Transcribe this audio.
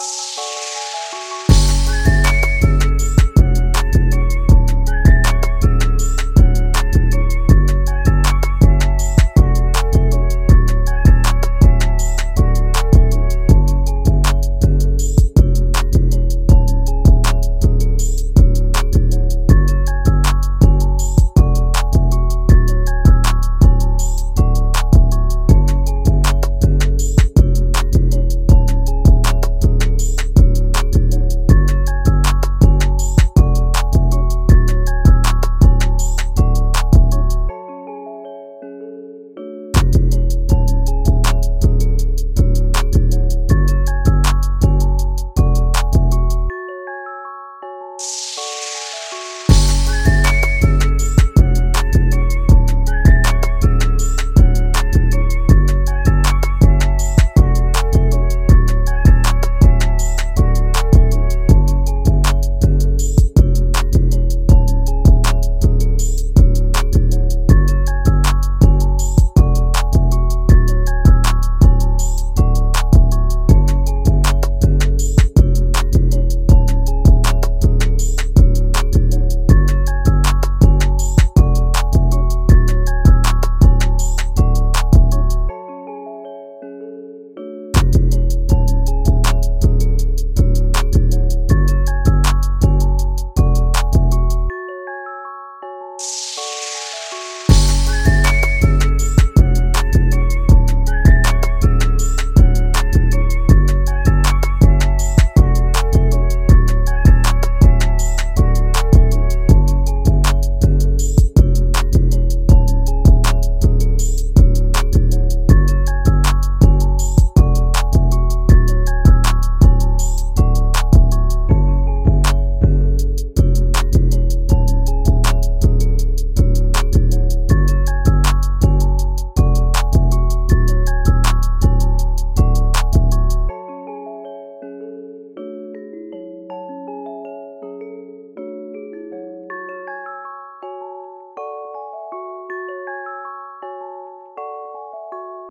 Música Música